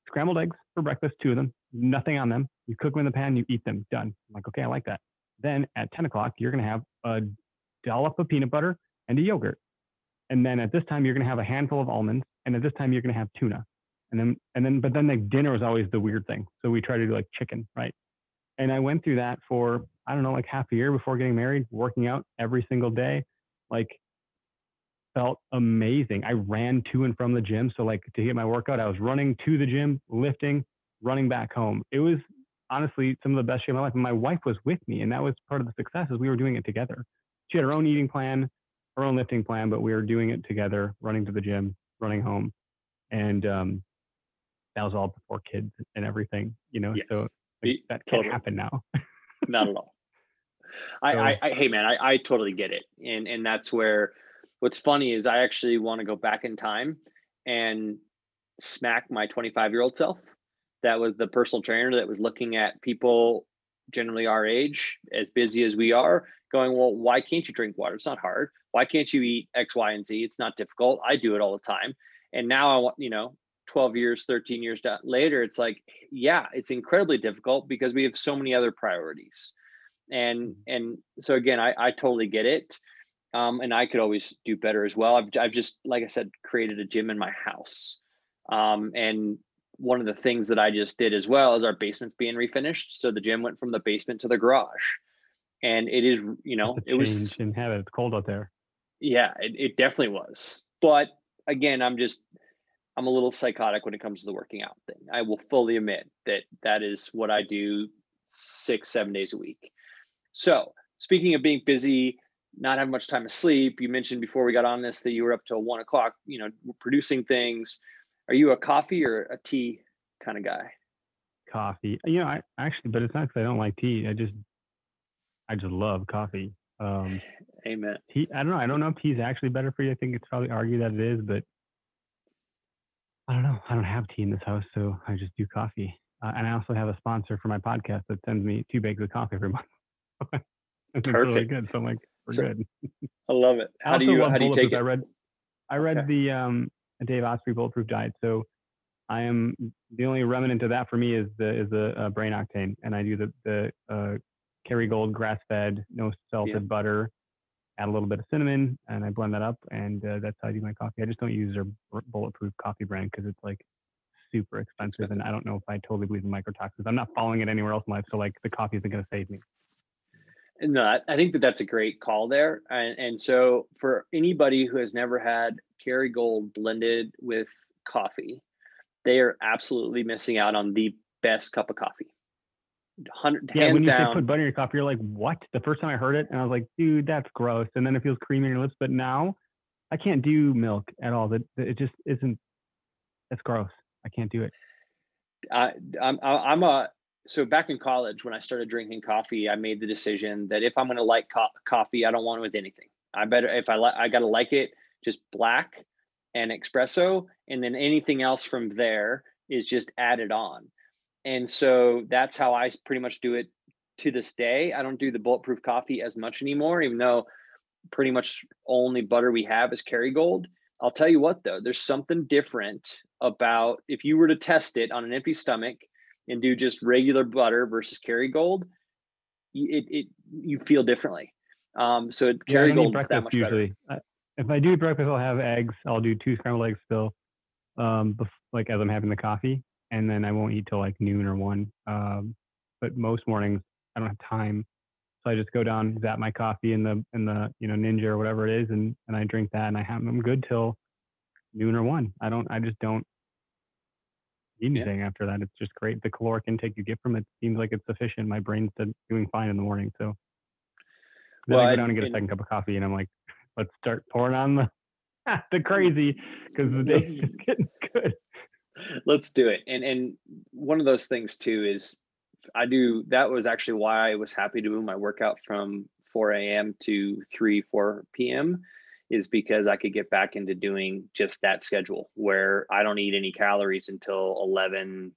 scrambled eggs for breakfast, two of them, nothing on them. You cook them in the pan, you eat them, done. I'm like, okay, I like that. Then at 10 o'clock, you're to have a dollop of peanut butter and a yogurt. And then at this time, you're going to have a handful of almonds. And at this time, you're going to have tuna. And then, and then, but then like dinner was always the weird thing. So we try to do like chicken, right? And I went through that for, I don't know, like half a year before getting married, working out every single day. Like felt amazing. I ran to and from the gym. So like to get my workout, I was running to the gym, lifting, running back home. It was honestly some of the best shape of my life. And my wife was with me, and that was part of the success is we were doing it together. She had her own eating plan, her own lifting plan, but we were doing it together, running to the gym, running home, and um, that was all before kids and everything, you know. Yes. So like, that can't totally. happen now. Not at all. I, so, I, I, hey man, I, I totally get it, and and that's where what's funny is I actually want to go back in time and smack my 25 year old self. That was the personal trainer that was looking at people generally our age, as busy as we are, going, well, why can't you drink water? It's not hard. Why can't you eat X, Y, and Z? It's not difficult. I do it all the time. And now I want, you know, 12 years, 13 years later, it's like, yeah, it's incredibly difficult because we have so many other priorities. And mm-hmm. and so again, I, I totally get it um, and I could always do better as well. I've, I've just, like I said, created a gym in my house. Um, and one of the things that I just did as well is our basement's being refinished. So the gym went from the basement to the garage. And it is, you know, it was in have it. It's cold out there. Yeah, it, it definitely was. But again, I'm just, I'm a little psychotic when it comes to the working out thing. I will fully admit that that is what I do six, seven days a week. So speaking of being busy, not have much time to sleep. You mentioned before we got on this that you were up till one o'clock, you know, producing things. Are you a coffee or a tea kind of guy? Coffee. You know, I actually, but it's not because I don't like tea. I just, I just love coffee. Um, Amen. Tea. I don't know. I don't know if tea is actually better for you. I think it's probably argued that it is, but I don't know. I don't have tea in this house, so I just do coffee. Uh, and I also have a sponsor for my podcast that sends me two bags of coffee every month. it's Perfect. really good. So I'm like, we're so, good. I love it. How do you how do you take it? I read I read okay. the um, Dave Asprey Bulletproof Diet. So I am the only remnant of that for me is the is the uh, brain octane, and I do the the uh, Kerrygold grass fed, no salted yeah. butter. Add a little bit of cinnamon, and I blend that up, and uh, that's how I do my coffee. I just don't use their bulletproof coffee brand because it's like super expensive, expensive, and I don't know if I totally believe in mycotoxins. I'm not following it anywhere else in life, so like the coffee isn't going to save me No, I- I think that that's a great call there. And, and so for anybody who has never had Kerrygold blended with coffee, they are absolutely missing out on the best cup of coffee. Hundred Yeah, hands when you say put butter in your coffee, you're like, what? The first time I heard it, and I was like, dude, that's gross. And then it feels creamy in your lips. But now, I can't do milk at all. That it just isn't. That's gross. I can't do it. I, I'm I'm a so back in college when I started drinking coffee, I made the decision that if I'm going to like co- coffee, I don't want it with anything. I better if I like I got to like it just black and espresso, and then anything else from there is just added on. And so that's how I pretty much do it to this day. I don't do the bulletproof coffee as much anymore, even though pretty much only butter we have is Kerrygold. I'll tell you what though, there's something different about if you were to test it on an empty stomach and do just regular butter versus Kerrygold, it it you feel differently. Um, so it- Yeah, Kerrygold is that breakfast much better. usually. I, if I do breakfast, I'll have eggs. I'll do two scrambled eggs still, um, bef- like as I'm having the coffee, and then I won't eat till like noon or one. Um, but most mornings I don't have time, so I just go down, zap my coffee in the in the you know Ninja or whatever it is, and and I drink that, and I have I'm good till noon or one. I don't. I just don't eat Yeah. anything after that. It's just great. The caloric intake you get from it seems like it's sufficient. My brain's doing fine in the morning, so. Then Well, I go down and get a second cup of coffee, and I'm like, let's start pouring on the the crazy because the day's just getting good. Let's do it. And and one of those things too is I do that was actually why I was happy to move my workout from 4 a.m. to 3, 4 p.m. is because I could get back into doing just that schedule where I don't eat any calories until 11,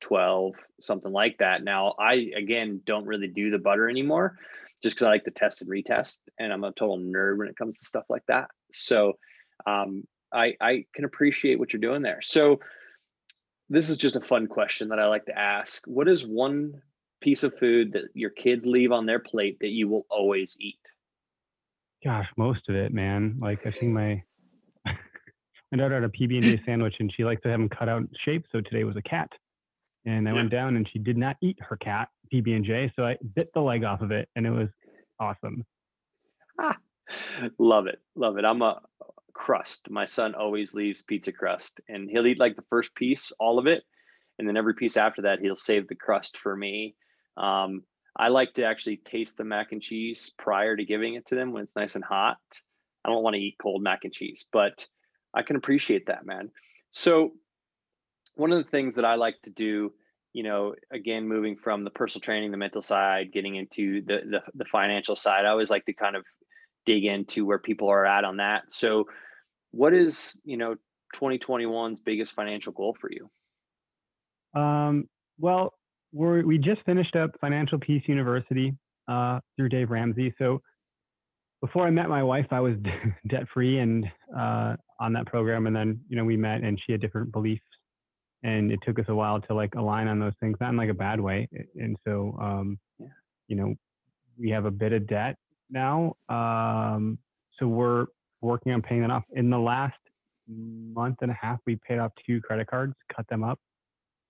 12, something like that. Now, I again don't really do the butter anymore just because I like to test and retest. And I'm a total nerd when it comes to stuff like that. So um, I, I can appreciate what you're doing there. So this is just a fun question that I like to ask. What is one piece of food that your kids leave on their plate that you will always eat? Gosh, most of it, man. Like I think my my daughter had a PB and J sandwich, and she likes to have them cut out shape. So today was a cat, and I Yeah. went down, and she did not eat her cat PB and J, so I bit the leg off of it, and it was awesome. love it. Love it. I'm a crust. My son always leaves pizza crust and he'll eat like the first piece, all of it. And then every piece after that, he'll save the crust for me. Um, I like to actually taste the mac and cheese prior to giving it to them when it's nice and hot. I don't want to eat cold mac and cheese, but I can appreciate that, man. So, one of the things that I like to do, you know, again, moving from the personal training, the mental side, getting into the the, the financial side, I always like to kind of dig into where people are at on that. So, what is you know 2021's biggest financial goal for you? Um, well, we're, we just finished up Financial Peace University uh, through Dave Ramsey. So before I met my wife, I was debt free and uh, on that program. And then, you know, we met and she had different beliefs and it took us a while to like align on those things, not in like a bad way. And so, um, Yeah. you know, we have a bit of debt now. Um, so we're working on paying that off. In the last month and a half, we paid off two credit cards, cut them up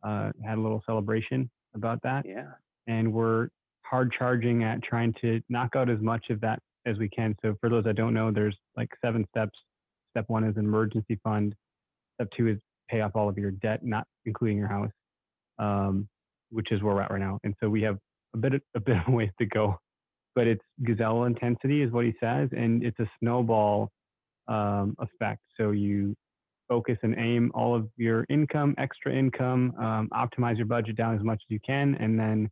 uh, had a little celebration about that. Yeah, And we're hard charging at trying to knock out as much of that as we can. So for those that don't know, there's like seven steps. Step one is an emergency fund. Step two is pay off all of your debt, not including your house, um, which is where we're at right now. And so we have a bit of, a bit of ways to go, but it's gazelle intensity is what he says, and it's a snowball um, effect. So you focus and aim all of your income, extra income, um, optimize your budget down as much as you can, and then,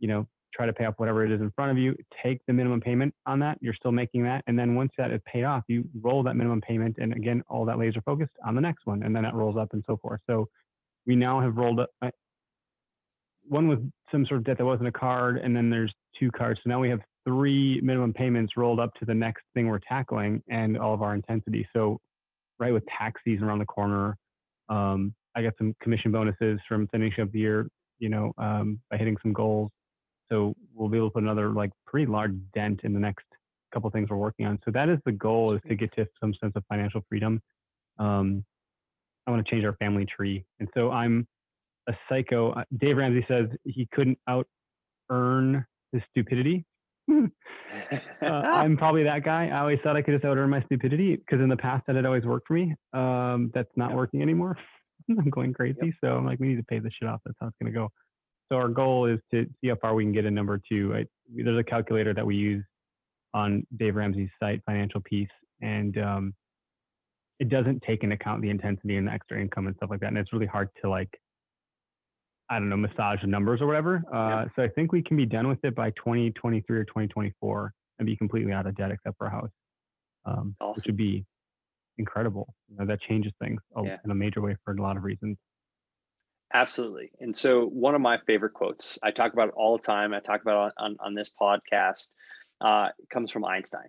you know, try to pay off whatever it is in front of you. Take the minimum payment on that. You're still making that, and then once that is paid off, you roll that minimum payment, and again, all that laser focused on the next one, and then that rolls up and so forth. So we now have rolled up. uh, One with some sort of debt that wasn't a card, and then there's two cards. So now we have three minimum payments rolled up to the next thing we're tackling, and all of our intensity. So right with tax season around the corner. Um, I got some commission bonuses from finishing up the year, you know, um, by hitting some goals. So we'll be able to put another like pretty large dent in the next couple things we're working on. So that is the goal is to get to some sense of financial freedom. Um, I want to change our family tree. And so I'm a psycho. Uh, Dave Ramsey says he couldn't out earn his stupidity. uh, I'm probably that guy. I always thought I could just out earn my stupidity because in the past that had always worked for me. Um, that's not Yep. working anymore. I'm going crazy. So I'm like, we need to pay this shit off. That's how it's going to go. So our goal is to see how far we can get in number two. I, there's a calculator that we use on Dave Ramsey's site, Financial Peace, and um, it doesn't take into account the intensity and the extra income and stuff like that. And it's really hard to like, I don't know, massage the numbers or whatever. Uh, So I think we can be done with it by 2023 or 2024 and be completely out of debt except for a house, um, which would be incredible. You know, that changes things Yeah. in a major way for a lot of reasons. Absolutely. And so one of my favorite quotes, I talk about it all the time. I talk about it on, on this podcast, uh, comes from Einstein.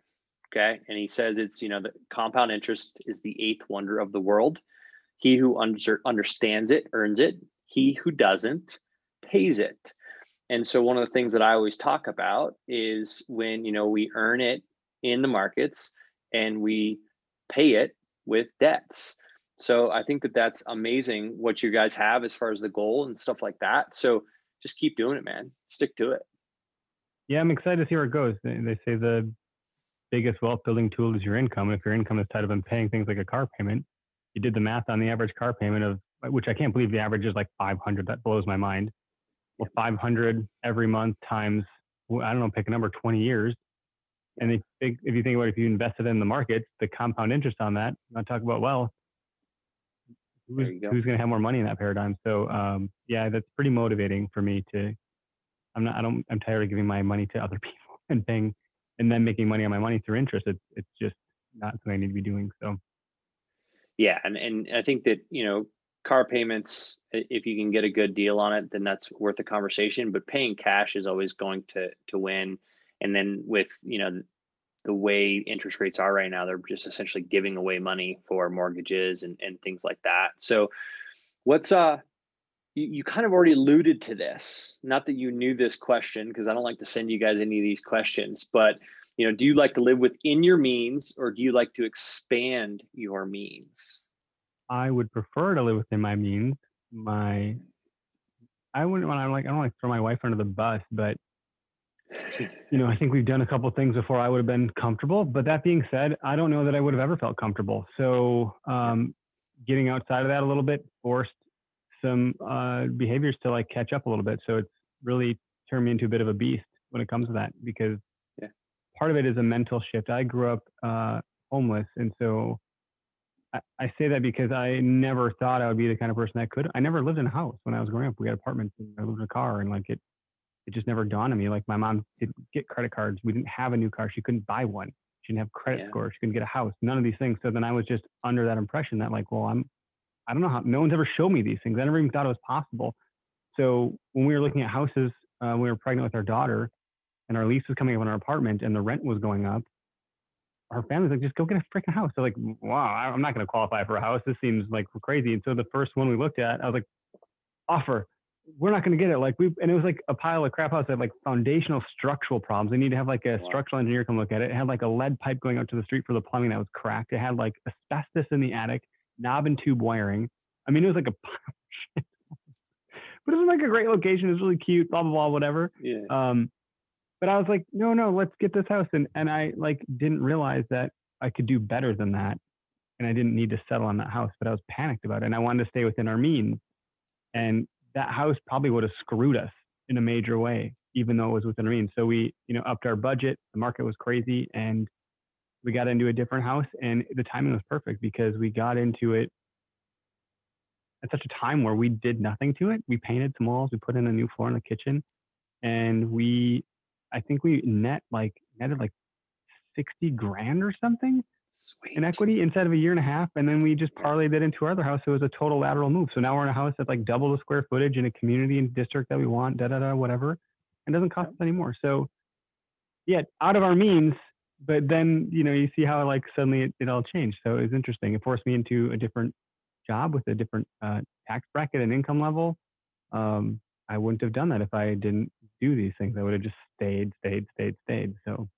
Okay. And he says it's, you know, the compound interest is the eighth wonder of the world. He who under, understands it earns it. He who doesn't pays it. And so one of the things that I always talk about is when, you know, we earn it in the markets and we pay it with debts. So I think that that's amazing what you guys have as far as the goal and stuff like that. So just keep doing it, man. Stick to it. Yeah, I'm excited to see where it goes. They, say the biggest wealth building tool is your income. If your income is tied up in paying things like a car payment, you did the math on the average car payment of which I can't believe the average is like 500. That blows my mind. Well, 500 every month times I don't know, pick a number, 20 years. And if, if you think about it, if you invested in the market, the compound interest on that, not talk about well, Who's, go. who's going to have more money in that paradigm? So um, yeah, that's pretty motivating for me to. I'm not. I don't. I'm tired of giving my money to other people and paying, and then making money on my money through interest. It's it's just not something I need to be doing. So Yeah. And, and I think that, you know, car payments if you can get a good deal on it, then that's worth a conversation. But paying cash is always going to to win. And then with, you know, the way interest rates are right now, they're just essentially giving away money for mortgages and, and things like that. So what's uh you, you kind of already alluded to this. Not that you knew this question, because I don't like to send you guys any of these questions, but you know, do you like to live within your means or do you like to expand your means? I would prefer to live within my means. My I wouldn't want to like I don't like throw my wife under the bus, but you know, I think we've done a couple things before I would have been comfortable. But that being said, I don't know that I would have ever felt comfortable. So um, getting outside of that a little bit forced some uh, behaviors to like catch up a little bit. So it's really turned me into a bit of a beast when it comes to that because Yeah. part of it is a mental shift. I grew up uh, homeless, and so I, I say that because I never thought I would be the kind of person that could. I never lived in a house when I was growing up. We had apartments and I lived in a car and like it, it just never dawned on me. Like my mom didn't get credit cards. We didn't have a new car. She couldn't buy one. She didn't have credit Yeah. score. She couldn't get a house. None of these things. So then I was just under that impression that like, well, I'm, I don't know how, no one's ever showed me these things. I never even thought it was possible. So when we were looking at houses, uh, we were pregnant with our daughter and our lease was coming up on our apartment and the rent was going up our family's like, just go get a freaking house. They're like, wow, I'm not going to qualify for a house. This seems like crazy. And so the first one we looked at, I was like, offer. We're not going to get it. Like we, and it was like a pile of crap house that had like foundational structural problems. They need to have like a Wow. structural engineer come look at it. It had like a lead pipe going out to the street for the plumbing that was cracked. It had like asbestos in the attic, knob and tube wiring. I mean, it was like a pile of shit. But it was like a great location. It was really cute, blah, blah, blah, whatever. Yeah. Um, but I was like, no, no, let's get this house. And and I like didn't realize that I could do better than that. And I didn't need to settle on that house, but I was panicked about it. And I wanted to stay within our means. And that house probably would have screwed us in a major way, even though it was within our means. So we, you know, upped our budget. The market was crazy and we got into a different house and the timing was perfect because we got into it at such a time where we did nothing to it. We painted some walls, we put in a new floor in the kitchen, and we, I think we net like netted like sixty grand or something Sweet. in equity instead of a year and a half, and then we just parlayed that into our other house. So it was a total lateral move. So now we're in a house that's like double the square footage in a community and district that we want, da da da, whatever. It doesn't cost us anymore. So yeah, out of our means. But then you know you see how like suddenly it, it all changed. So it was interesting. It forced me into a different job with a different uh, tax bracket and income level. Um, I wouldn't have done that if I didn't do these things. I would have just stayed, stayed, stayed, stayed. So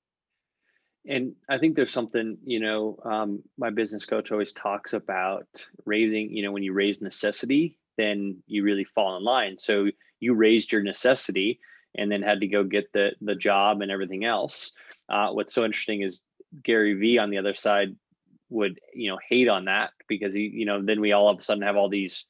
And I think there's something, you know, um, my business coach always talks about raising, you know, when you raise necessity, then you really fall in line. So you raised your necessity and then had to go get the the job and everything else. Uh, what's so interesting is Gary Vee on the other side would you know hate on that because he you know then we all of a sudden have all these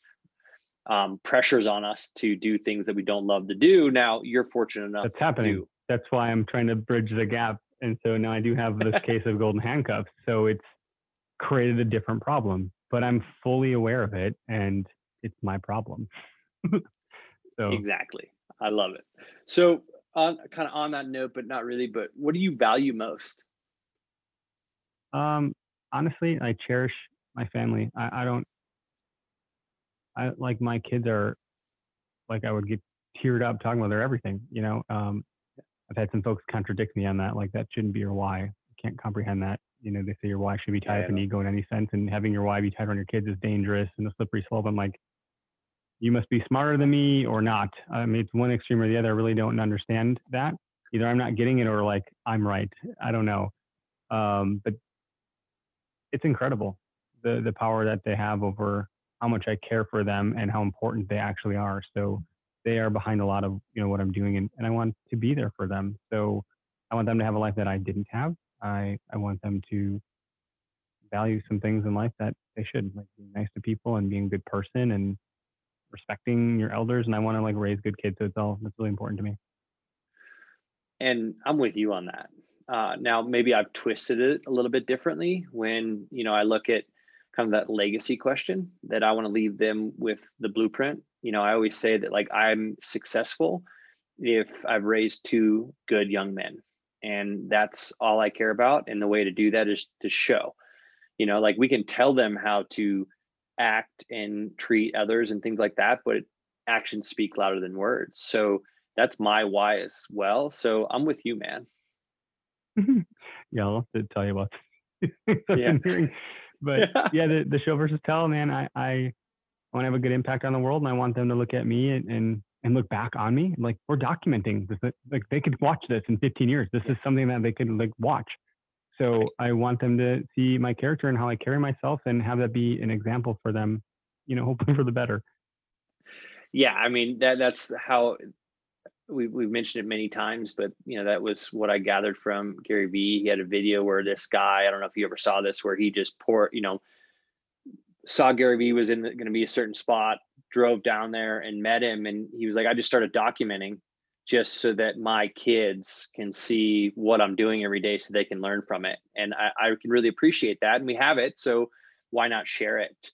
um, pressures on us to do things that we don't love to do. Now you're fortunate enough. That's happening. That's why I'm trying to bridge the gap. And so now I do have this case of golden handcuffs. So it's created a different problem, but I'm fully aware of it and it's my problem. so exactly. I love it. So on kind of on that note, but not really, but what do you value most? Um, honestly, I cherish my family. I, I don't, I like my kids are like, I would get teared up talking about their everything, you know, um, I've had some folks contradict me on that. Like that shouldn't be your why. I can't comprehend that. You know, they say your why should be tied yeah, up in ego in any sense, and having your why be tied on your kids is dangerous and a slippery slope. I'm like, you must be smarter than me or not. I mean, it's one extreme or the other. I really don't understand that. Either I'm not getting it or like I'm right. I don't know. Um, but it's incredible the the power that they have over how much I care for them and how important they actually are. So they are behind a lot of you know what I'm doing, and, and I want to be there for them. So I want them to have a life that I didn't have. I I want them to value some things in life that they should, like being nice to people and being a good person and respecting your elders. And I want to like raise good kids. So it's all that's really important to me. And I'm with you on that. Uh, now maybe I've twisted it a little bit differently when you know I look at kind of that legacy question that I want to leave them with the blueprint you know, I always say that like I'm successful if I've raised two good young men. And that's all I care about. And the way to do that is to show, you know, like we can tell them how to act and treat others and things like that, but actions speak louder than words. So that's my why as well. So I'm with you, man. yeah, I'll have to tell you about yeah. But yeah, yeah the, the show versus tell, man, I, I want to have a good impact on the world and I want them to look at me and, and, and look back on me. Like we're documenting this, like they could watch this in 15 years. This yes. is something that they could like watch. So right. I want them to see my character and how I carry myself and have that be an example for them, you know, hopefully for the better. Yeah. I mean, that that's how we, we've mentioned it many times, but you know, that was what I gathered from Gary Vee. He had a video where this guy, I don't know if you ever saw this, where he just poured, you know, saw Gary Vee was in going to be a certain spot, drove down there and met him, and he was like, I just started documenting just so that my kids can see what I'm doing every day, so they can learn from it, and I, I can really appreciate that, and we have it, so why not share it?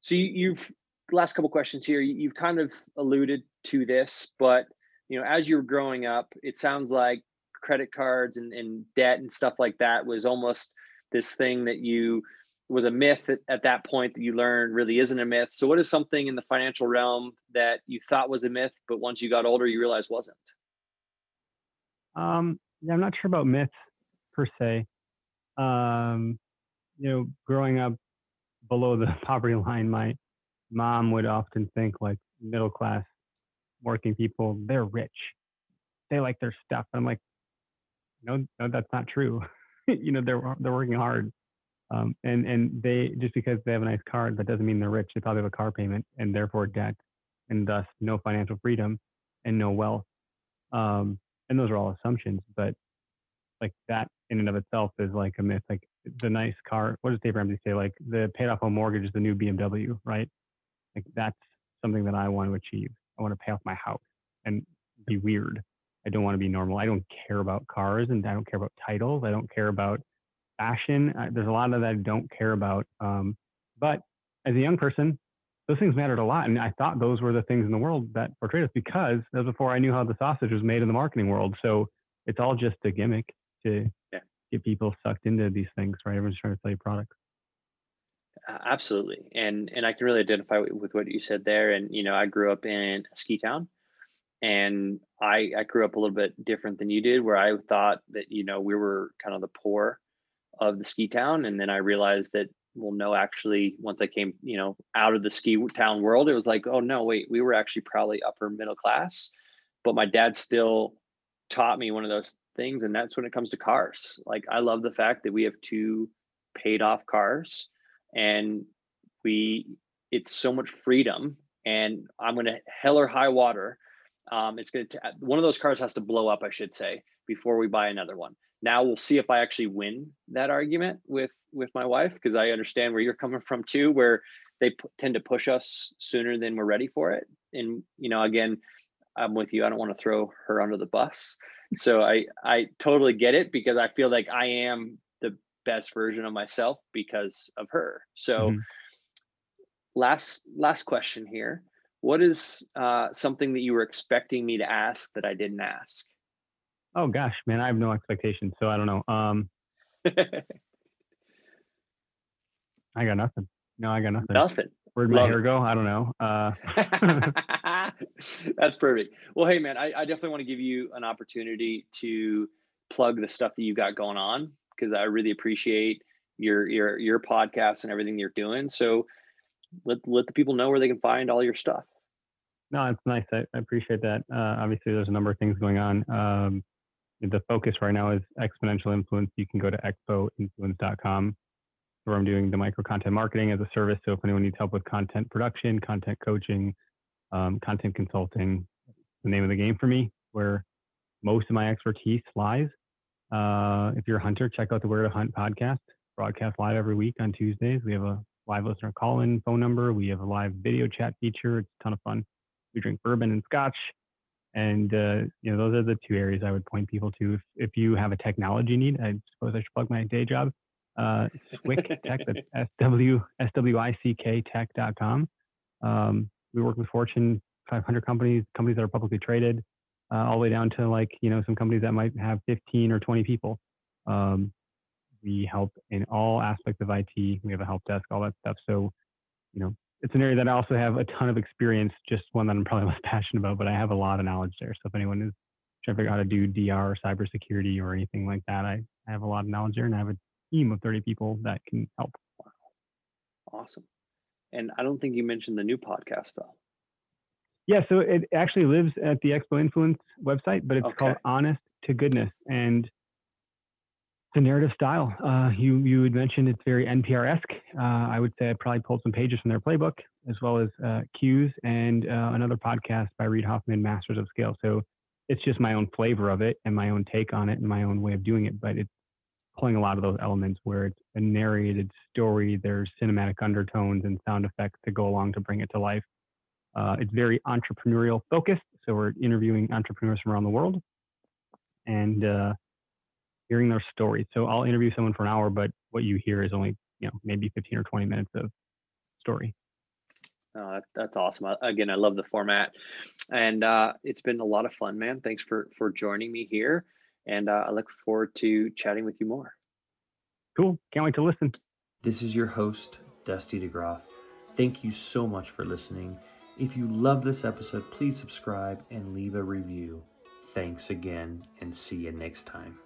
So you, you've last couple questions here, you've kind of alluded to this, but you know, as you were growing up, it sounds like credit cards and, and debt and stuff like that was almost this thing that you was a myth at, at that point that you learned really isn't a myth. So, what is something in the financial realm that you thought was a myth, but once you got older, you realized wasn't? Um, yeah, I'm not sure about myths per se. Um, you know, growing up below the poverty line, my mom would often think like middle class working people, they're rich. They like their stuff. I'm like, no, no, that's not true. you know, they're they're working hard. Um, and and they just because they have a nice car, that doesn't mean they're rich. They probably have a car payment and therefore debt, and thus no financial freedom and no wealth. Um, and those are all assumptions, but like that in and of itself is like a myth. Like the nice car. What does Dave Ramsey say? Like the paid off home mortgage is the new BMW, right? Like that's something that I want to achieve. I want to pay off my house and be weird. I don't want to be normal. I don't care about cars and I don't care about titles. I don't care about fashion. Uh, there's a lot of that I don't care about. Um, but as a young person, those things mattered a lot. And I thought those were the things in the world that portrayed us because that was before I knew how the sausage was made in the marketing world. So it's all just a gimmick to yeah. get people sucked into these things, right? Everyone's trying to sell you products. Absolutely. And, and I can really identify with, what you said there. And, you know, I grew up in a ski town and I, I grew up a little bit different than you did, where I thought that, you know, we were kind of the poor of the ski town and then i realized that well no actually once i came you know out of the ski town world it was like oh no wait we were actually probably upper middle class but my dad still taught me one of those things and that's when it comes to cars like i love the fact that we have two paid off cars and we it's so much freedom and i'm going to hell or high water Um, it's going to one of those cars has to blow up, I should say, before we buy another one. Now we'll see if I actually win that argument with with my wife because I understand where you're coming from too, where they p- tend to push us sooner than we're ready for it. And you know, again, I'm with you. I don't want to throw her under the bus, so I I totally get it because I feel like I am best version of myself because of her. So. Mhm. Last last question here. What is uh, something that you were expecting me to ask that I didn't ask? Oh gosh, man, I have no expectations, so I don't know. Um, I got nothing. No, I got nothing. Nothing. Where'd my Love hair go? I don't know. Uh, That's perfect. Well, hey man, I, I definitely want to give you an opportunity to plug the stuff that you got going on because I really appreciate your your your podcast and everything you're doing. So let let the people know where they can find all your stuff. No, it's nice. I, I appreciate that. Uh, obviously, there's a number of things going on. Um, the focus right now is exponential influence. You can go to expoinfluence.com where I'm doing the micro content marketing as a service. So if anyone needs help with content production, content coaching, um, content consulting, the name of the game for me, where most of my expertise lies. Uh, if you're a hunter, check out the Where to Hunt podcast, broadcast live every week on Tuesdays. We have a live listener call in phone number. We have a live video chat feature. It's a ton of fun. We drink bourbon and scotch. And, uh, you know, those are the two areas I would point people to. If, if you have a technology need, I suppose I should plug my day job. Uh, Swick Tech, that's S-W, S-W-I-C-K tech.com. Um, we work with Fortune 500 companies, companies that are publicly traded, uh, all the way down to like, you know, some companies that might have 15 or 20 people. Um, we help in all aspects of IT. We have a help desk, all that stuff. So, you know, it's an area that I also have a ton of experience, just one that I'm probably less passionate about, but I have a lot of knowledge there. So if anyone is trying to figure out how to do DR or cybersecurity or anything like that, I, I have a lot of knowledge there and I have a team of 30 people that can help. Awesome. And I don't think you mentioned the new podcast though. Yeah, so it actually lives at the Expo Influence website, but it's called Honest to Goodness, and it's a narrative style. Uh, you you had mentioned it's very NPR-esque. Uh, I would say I probably pulled some pages from their playbook, as well as uh, cues and uh, another podcast by Reid Hoffman, Masters of Scale. So it's just my own flavor of it and my own take on it and my own way of doing it, but it's pulling a lot of those elements where it's a narrated story. There's cinematic undertones and sound effects to go along to bring it to life. Uh, it's very entrepreneurial focused. So we're interviewing entrepreneurs from around the world and uh, hearing their stories. So I'll interview someone for an hour, but what you hear is only, you know, maybe 15 or 20 minutes of story. Oh, that, that's awesome. Again, I love the format, and uh, it's been a lot of fun, man. Thanks for for joining me here, and uh, I look forward to chatting with you more. Cool. Can't wait to listen. This is your host, Dusty DeGroff. Thank you so much for listening. If you love this episode, please subscribe and leave a review. Thanks again, and see you next time.